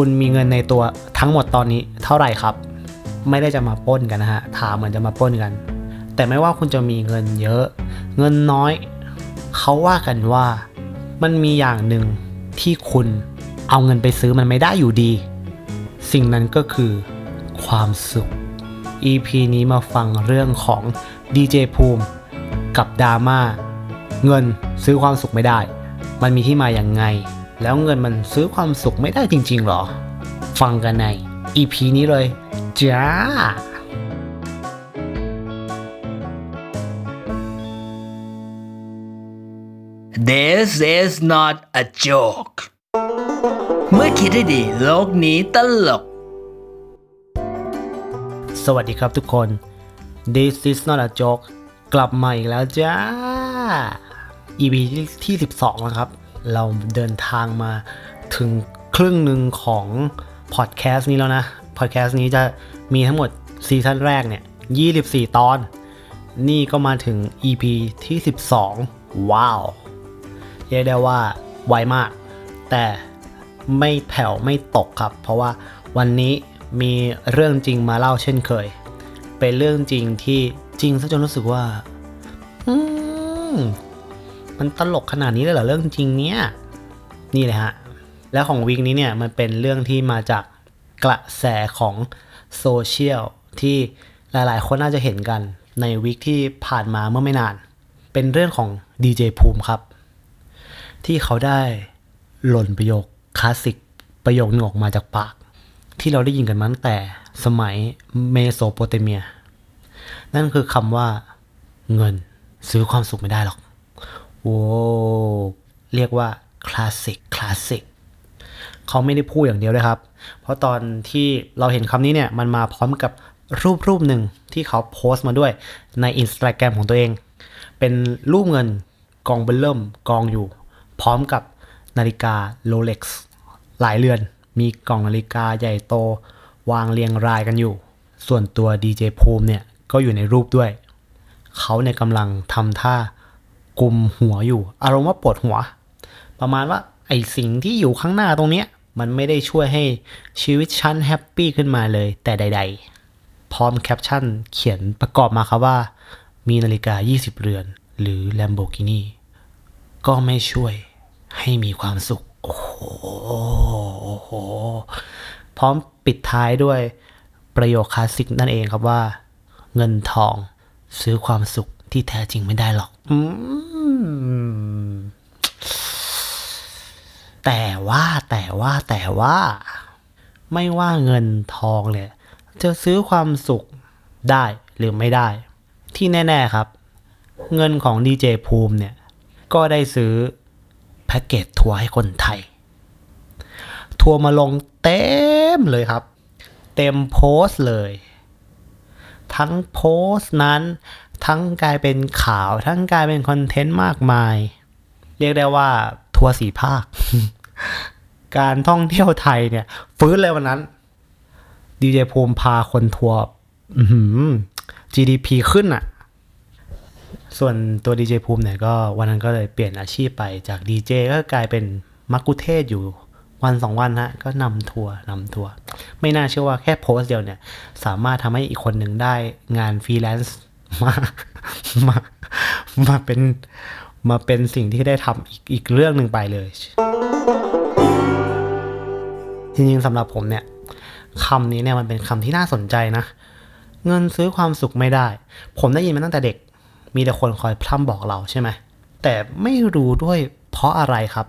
คุณมีเงินในตัวทั้งหมดตอนนี้เท่าไหร่ครับ ไม่ได้จะมาป้นกันนะฮะถามเหมือนจะมาป้นกัน แต่ไม่ว่าคุณจะมีเงินเยอะ เงินน้อย เขาว่ากันว่า มันมีอย่างหนึ่งที่คุณเอาเงินไปซื้อมันไม่ได้อยู่ดี สิ่งนั้นก็คือความสุข EP นี้มาฟังเรื่องของ DJ ภูมิกับดราม่าเงินซื้อความสุขไม่ได้ มันมีที่มาอย่างไง แล้วเงินมันซื้อความสุขไม่ได้จริงๆหรอ ฟังกันใน EP นี้เลย จ้า This is not a joke เมื่อคิดให้ดีโลกนี้ตลก สวัสดีครับทุกคน This is not a joke กลับมาอีกแล้วจ้า EP ที่ 12แล้วครับ เราเดินทางมาถึงครึ่งหนึ่งของพอดแคสต์นี้แล้วนะ พอดแคสต์นี้จะมีทั้งหมดซีซั่นแรกเนี่ย 24 ตอน นี่ก็มาถึง EP ที่ 12 ว้าวเรียกได้ว่าไวมาก แต่ไม่แผ่วไม่ตกครับ เพราะว่าวันนี้มีเรื่องจริงมาเล่าเช่นเคย เป็นเรื่องจริงที่จริงซะจนรู้สึกว่าอื มันตลกขนาดนี้เลยเหรอเรื่องจริงเนี้ยนี่เลยฮะ แล้วของวีคนี้เนี่ยมันเป็นเรื่องที่มาจากกระแสของโซเชียลที่หลายๆ คนน่าจะเห็นกันในวีคที่ผ่านมาเมื่อไม่นาน เป็นเรื่องของดีเจภูมิครับ ที่เขาได้หล่นประโยคคลาสสิกประโยคนึงออกมาจากปาก ที่เราได้ยินกันมาตั้งแต่สมัยเมโสโปเตเมีย นั่นคือคำว่าเงินซื้อความสุขไม่ได้หรอก โว้เรียกว่าคลาสสิกคลาสสิกเขาไม่ได้พูดอย่างเดียวเลยครับ เพราะตอนที่เราเห็นคำนี้เนี่ยมันมาพร้อมกับรูปรูปหนึ่งที่เขาโพสต์มาด้วยในอินสตาแกรมของตัวเอง เป็นรูปเงินกองเบลเริ่มกองอยู่ พร้อมกับนาฬิกาโรเล็กซ์หลายเรือน มีกล่องนาฬิกาใหญ่โต วางเรียงรายกันอยู่ ส่วนตัวดีเจภูมิเนี่ยก็อยู่ในรูปด้วย เขาเนี่ยกำลังทำท่า กลุ่มหัวอยู่ อารมณ์ว่าปวดหัว ประมาณว่าไอสิ่งที่อยู่ข้างหน้าตรงเนี้ยมันไม่ได้ช่วยให้ชีวิตฉันแฮปปี้ขึ้นมาเลย แต่ใด ๆ พร้อมแคปชั่นเขียนประกอบมาครับว่า มีนาฬิกา 20 เรือน หรือ Lamborghini ก็ไม่ช่วยให้มีความสุข โอ้โหโอ้โหพร้อมปิดท้ายด้วยประโยคคลาสสิกนั่นเองครับว่า เงินทองซื้อความสุข ที่แท้จริงไม่ได้หรอกอแต่ว่าแต่ว่าแต่ว่า ไม่ว่าเงินทองเนี่ย จะซื้อความสุขได้หรือไม่ได้ ที่แน่ ๆครับ เงินของดีเจภูมิเนี่ย ก็ได้ซื้อแพ็กเกจทัวร์ให้คนไทย ทัวร์มาลงเต็มเลยครับ เต็มโพสต์เลย ทั้งโพสต์นั้น ทั้งกลายเป็นข่าว ทั้งกลายเป็นคอนเทนต์มากมาย เรียกได้ว่าทัวร์สี่ภาค การท่องเที่ยวไทยเนี่ย ฟื้นเลยวันนั้นดีเจภูมิพาคนทัวร์ GDP ขึ้นอะส่วนตัวดีเจภูมิเนี่ยก็วันนั้นก็เลยเปลี่ยนอาชีพไปจากดีเจก็กลายเป็นมัคคุเทศก์อยู่วันสองวันฮะก็นำทัวร์นำทัวร์ไม่น่าเชื่อว่าแค่โพสต์เดียวเนี่ย สามารถทำให้อีกคนหนึ่งได้งานฟรีแลนซ์ มามามาเป็นมาเป็นสิ่งที่ได้ทำอีกอีกเรื่องหนึ่งไปเลย จริงๆสำหรับผมเนี่ยคำนี้เนี่ยมันเป็นคำที่น่าสนใจนะ เงินซื้อความสุขไม่ได้ ผมได้ยินมาตั้งแต่เด็ก มีแต่คนคอยพร่ำบอกเราใช่ไหม แต่ไม่รู้ด้วยเพราะอะไรครับ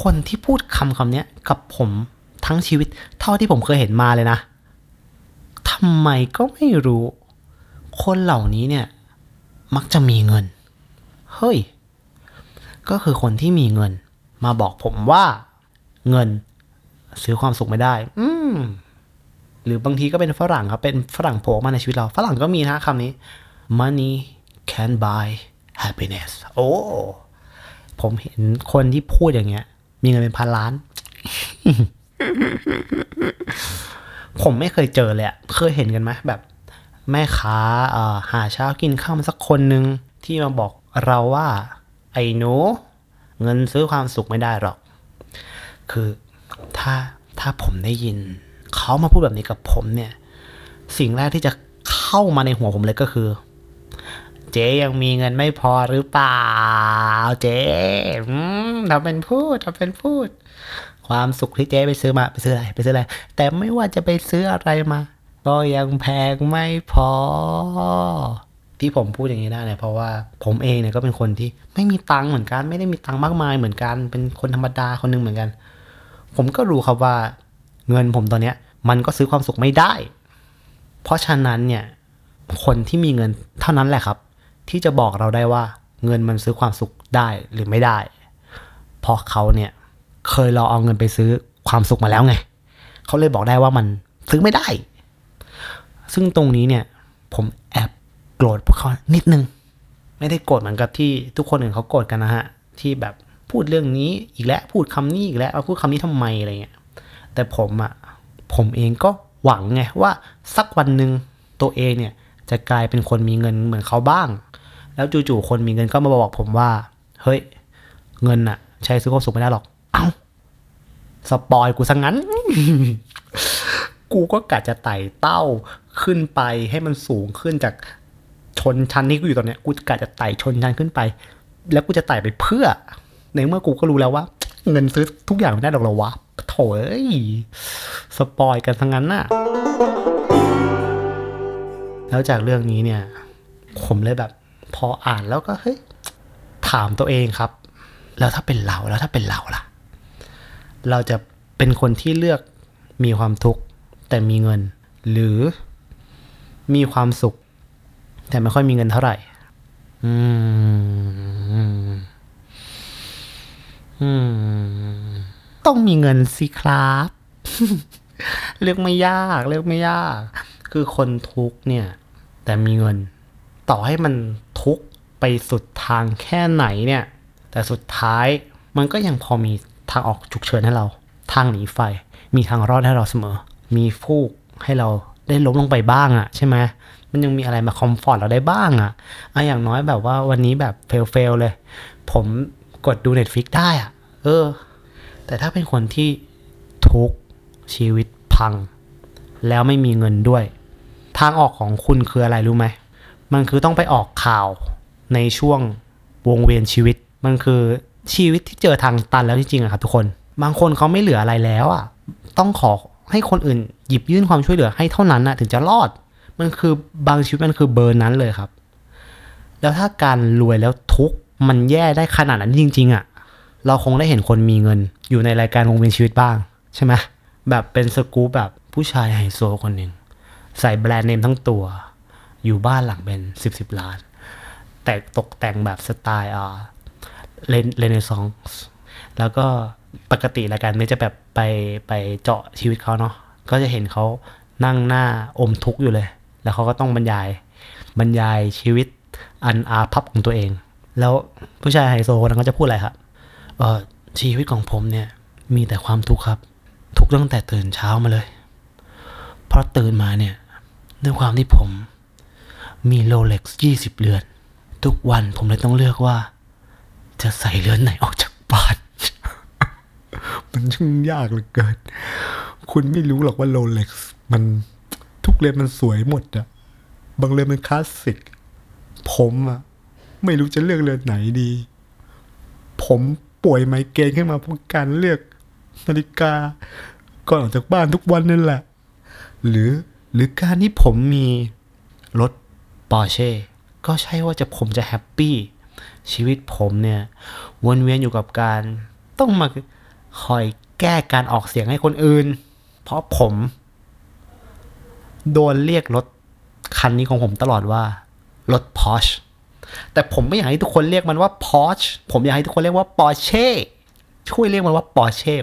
คนที่พูดคำคำนี้กับผมทั้งชีวิตเท่าที่ผมเคยเห็นมาเลยนะทำไมก็ไม่รู้ คนเหล่านี้เนี่ยมักจะมีเงิน เฮ้ย ก็คือคนที่มีเงิน มาบอกผมว่าเงินซื้อความสุขไม่ได้ อืมหรือบางทีก็เป็นฝรั่งครับ เป็นฝรั่งโผล่มาในชีวิตเรา ฝรั่งก็มีนะคำนี้ money can buy happiness โอ้ ผมเห็นคนที่พูดอย่างเงี้ย มีเงินเป็นพันล้าน ผมไม่เคยเจอเลยอะเคยเห็นกันไหมแบบ แม่ค้าหาเช้ากินข้าวมาสักคนหนึ่งที่มาบอกเราว่าไอ้หนูเงินซื้อความสุขไม่ได้หรอก คือถ้าถ้าผมได้ยิน เขามาพูดแบบนี้กับผมเนี่ย สิ่งแรกที่จะเข้ามาในหัวผมเลยก็คือ เจ๊ยังมีเงินไม่พอหรือเปล่า เจ๊ทำเป็นพูดทำเป็นพูด ความสุขที่เจ๊ไปซื้อมาไปซื้ออะไรไปซื้ออะไร แต่ไม่ว่าจะไปซื้ออะไรมา ก็ยังแพงไม่พอ ที่ผมพูดอย่างนี้ได้เนี่ยเพราะว่าผมเองเนี่ยก็เป็นคนที่ไม่มีตังค์เหมือนกัน ไม่ได้มีตังค์มากมายเหมือนกัน เป็นคนธรรมดาคนหนึงเหมือนกัน ผมก็รู้ครับว่าเงินผมตอนเนี้ย มันก็ซื้อความสุขไม่ได้ เพราะฉะนั้นเนี่ย คนที่มีเงินเท่านั้นแหละครับ ที่จะบอกเราได้ว่าเงินมันซื้อความสุขได้หรือไม่ได้ เพราะเขาเนี่ยเคยลอเอาเงินไปซื้อความสุขมาแล้วไง เขาเลยบอกได้ว่ามันซื้อไม่ได้ ซึ่งตรงนี้เนี่ยผมแอบโกรธพวกเขานิดนึง ไม่ได้โกรธเหมือนกับที่ทุกคนอื่นเขาโกรธกันนะฮะ ที่แบบพูดเรื่องนี้อีกแล้วพูดคำนี้อีกแล้วเอาพูดคำนี้ทำไมอะไรเงี้ยแต่ผมอะผมเองก็หวังไงว่าสักวันหนึ่งตัวเองเนี่ยจะกลายเป็นคนมีเงินเหมือนเขาบ้าง แล้วจู่ๆคนมีเงินก็มาบอกผมว่า เฮ้ย เงินอะใช้ซื้อความสุขไม่ได้หรอก เอ้าสปอยล์กูซะงั้น กูก็กะจะไต่เต้าขึ้นไปให้มันสูงขึ้นจากชนชั้นที่กูอยู่ตอนเนี้ยกูกะจะไต่ชนชั้นขึ้นไป แล้วกูจะไต่ไปเพื่อ ในเมื่อกูก็รู้แล้วว่า เงินซื้อทุกอย่างไม่ได้หรอกหรอวะโถเอ้ยสปอยล์กันทั้งนั้นน่ะ แล้วจากเรื่องนี้เนี่ย ผมเลยแบบ พออ่านแล้วก็เฮ้ยถามตัวเองครับ แล้วถ้าเป็นเราแล้วถ้าเป็นเราล่ะ เราจะเป็นคนที่เลือกมีความทุกข์ แต่มีเงิน หรือมีความสุข แต่ไม่ค่อยมีเงินเท่าไหร่ อืม อืม ต้องมีเงินสิครับ เลือกไม่ยาก เลือกไม่ยาก คือคนทุกข์เนี่ย แต่มีเงิน ต่อให้มันทุกข์ไปสุดทางแค่ไหนเนี่ย แต่สุดท้ายมันก็ยังพอมีทางออกฉุกเฉินให้เรา ทางหนีไฟ มีทางรอดให้เราเสมอ มีฟูกให้เราได้ล้มลงไปบ้างอะ่ะใช่ไหมมันยังมีอะไรมาคอมฟอร์ตเราได้บ้างอะ่ะอะอย่างน้อยแบบว่าวันนี้แบบเฟลเฟลเลย ผมกดดู Netflix ได้อะ่ะเออ แต่ถ้าเป็นคนที่ทุกชีวิตพัง แล้วไม่มีเงินด้วย ทางออกของคุณคืออะไรรู้ไหม มันคือต้องไปออกข่าวในช่วงวงเวียนชีวิต มันคือชีวิตที่เจอทางตันแล้วจริงๆอะครับทุกคน บางคนเขาไม่เหลืออะไรแล้วอะต้องขอ ให้คนอื่นหยิบยื่นความช่วยเหลือให้เท่านั้นนะถึงจะรอด มันคือบางชีวิตมันคือเบอร์นั้นเลยครับ แล้วถ้าการรวยแล้วทุกมันแย่ได้ขนาดนั้นจริง ๆอะเราคงได้เห็นคนมีเงิน อยู่ในรายการวงเวียนชีวิตบ้าง ใช่ไหมแบบเป็นสกู๊ปแบบผู้ชายไฮโซคนหนึ่งใส่แบรนด์เนมทั้งตัว อยู่บ้านหลังเป็นสิบสิบล้าน แต่ตกแต่งแบบสไตล์อ่าเลนเรเนซองแล้วก็ ปกติรายการนี้จะแบบไปไปเจาะชีวิตเขาเนาะก็จะเห็นเขานั่งหน้าอมทุกข์อยู่เลย แล้วเขาก็ต้องบรรยาย บรรยายชีวิตอันอาภัพของตัวเอง แล้วผู้ชายไฮโซคนนั้นก็จะพูดอะไรครับเออชีวิตของผมเนี่ยมีแต่ความทุกข์ครับ ทุกตั้งแต่ตื่นเช้ามาเลย เพราะตื่นมาเนี่ยด้วยความที่ผมมีโรเล็กซ์ยี่สิบเรือน ทุกวันผมเลยต้องเลือกว่า จะใส่เรือนไหนออกจากบ้านมัน ช่างยากเหลือเกิน คุณไม่รู้หรอกว่าโรเล็กซ์มันทุกเรือนมันสวยหมดอะบางเรือนมันคลาสสิก ผมอะไม่รู้จะเลือกเรือนไหนดี ผมป่วยไมเกรนขึ้นมาเพราะการเลือกนาฬิกา ก่อนออกจากบ้านทุกวันนั่นแหละ หรือหรือการที่ผมมีรถปอร์เช่ก็ใช่ว่าจะผมจะ happyชีวิตผมเนี่ย วนเวียนอยู่กับการต้องมา คอยแก้การออกเสียงให้คนอื่น เพราะผม โดนเรียกรถคันนี้ของผมตลอดว่ารถ Porsche แต่ผมไม่อยากให้ทุกคนเรียกมันว่า Porsche ผมอยากให้ทุกคนเรียกว่า Porsche ช่วยเรียกมันว่า Porsche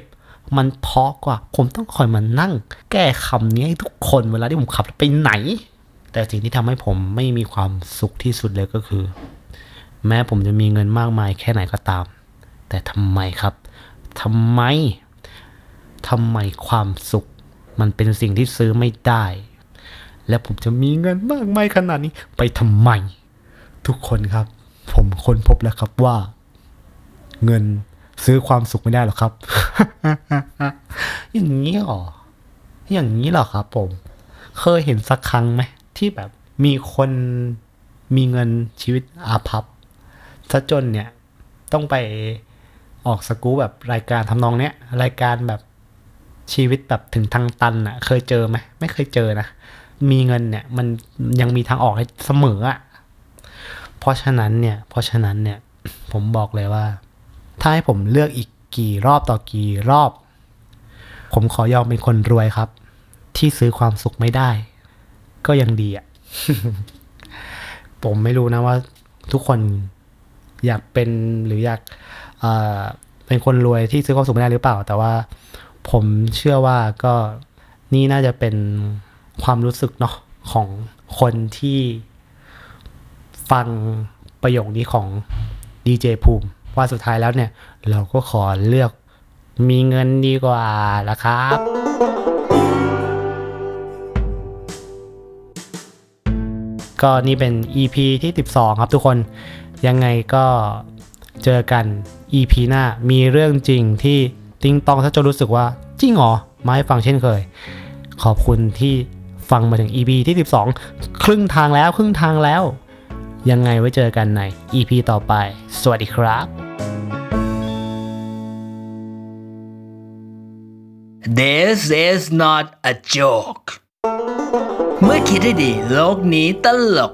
มันเพราะกว่า ผมต้องคอยมานั่ง แก้คำนี้ให้ทุกคนเวลาที่ผมขับไปไหน แต่สิ่งที่ทำให้ผมไม่มีความสุขที่สุดเลยก็คือ แม้ผมจะมีเงินมากมายแค่ไหนก็ตาม แต่ทำไมครับ ทำไมทำไมความสุข มันเป็นสิ่งที่ซื้อไม่ได้ และผมจะมีเงินมากมายขนาดนี้ ไปทำไม ทุกคนครับ ผมค้นพบแล้วครับว่า เงินซื้อความสุขไม่ได้หรอกครับ อย่างนี้หรอ อย่างนี้หรอครับ ผม เคยเห็นสักครั้งไหมที่แบบมีคนมีเงินชีวิตอาภัพซะจนเนี่ย ต้องไป ออกสกู๊ปแบบรายการทำนองเนี้ยรายการแบบชีวิตแบบถึงทางตันอะ เคยเจอไหมไม่เคยเจอนะ มีเงินเนี่ย มันยังมีทางออกให้เสมออะเพราะฉะนั้นเนี่ย เพราะฉะนั้นเนี่ย ผมบอกเลยว่า ถ้าให้ผมเลือกอีกกี่รอบต่อกี่รอบ ผมขอยอมเป็นคนรวยครับ ที่ซื้อความสุขไม่ได้ ก็ยังดีอะ ผมไม่รู้นะว่า ทุกคนอยากเป็นหรืออยาก เป็นคนรวยที่ซื้อความสุขไม่ได้หรือเปล่า แต่ว่าผมเชื่อว่าก็นี่น่าจะเป็นความรู้สึกเนาะของคนที่ฟังประโยคนี้ของดีเจภูมิ ว่าสุดท้ายแล้วเนี่ย เราก็ขอเลือกมีเงินดีกว่าละครับก็นี่เป็น EP ที่ 12 ครับทุกคนยังไงก็เจอกัน EP หน้ามีเรื่องจริงที่ติ้งตองถ้าจะรู้สึกว่าจริงเหรอมาให้ฟังเช่นเคย ขอบคุณที่ฟังมาถึง EP ที่ 12 ครึ่งทางแล้วครึ่งทางแล้ว ยังไงไว้เจอกันใน EP ต่อไป สวัสดีครับ This is not a joke เมื่อคิดให้ดีโลกนี้ตลก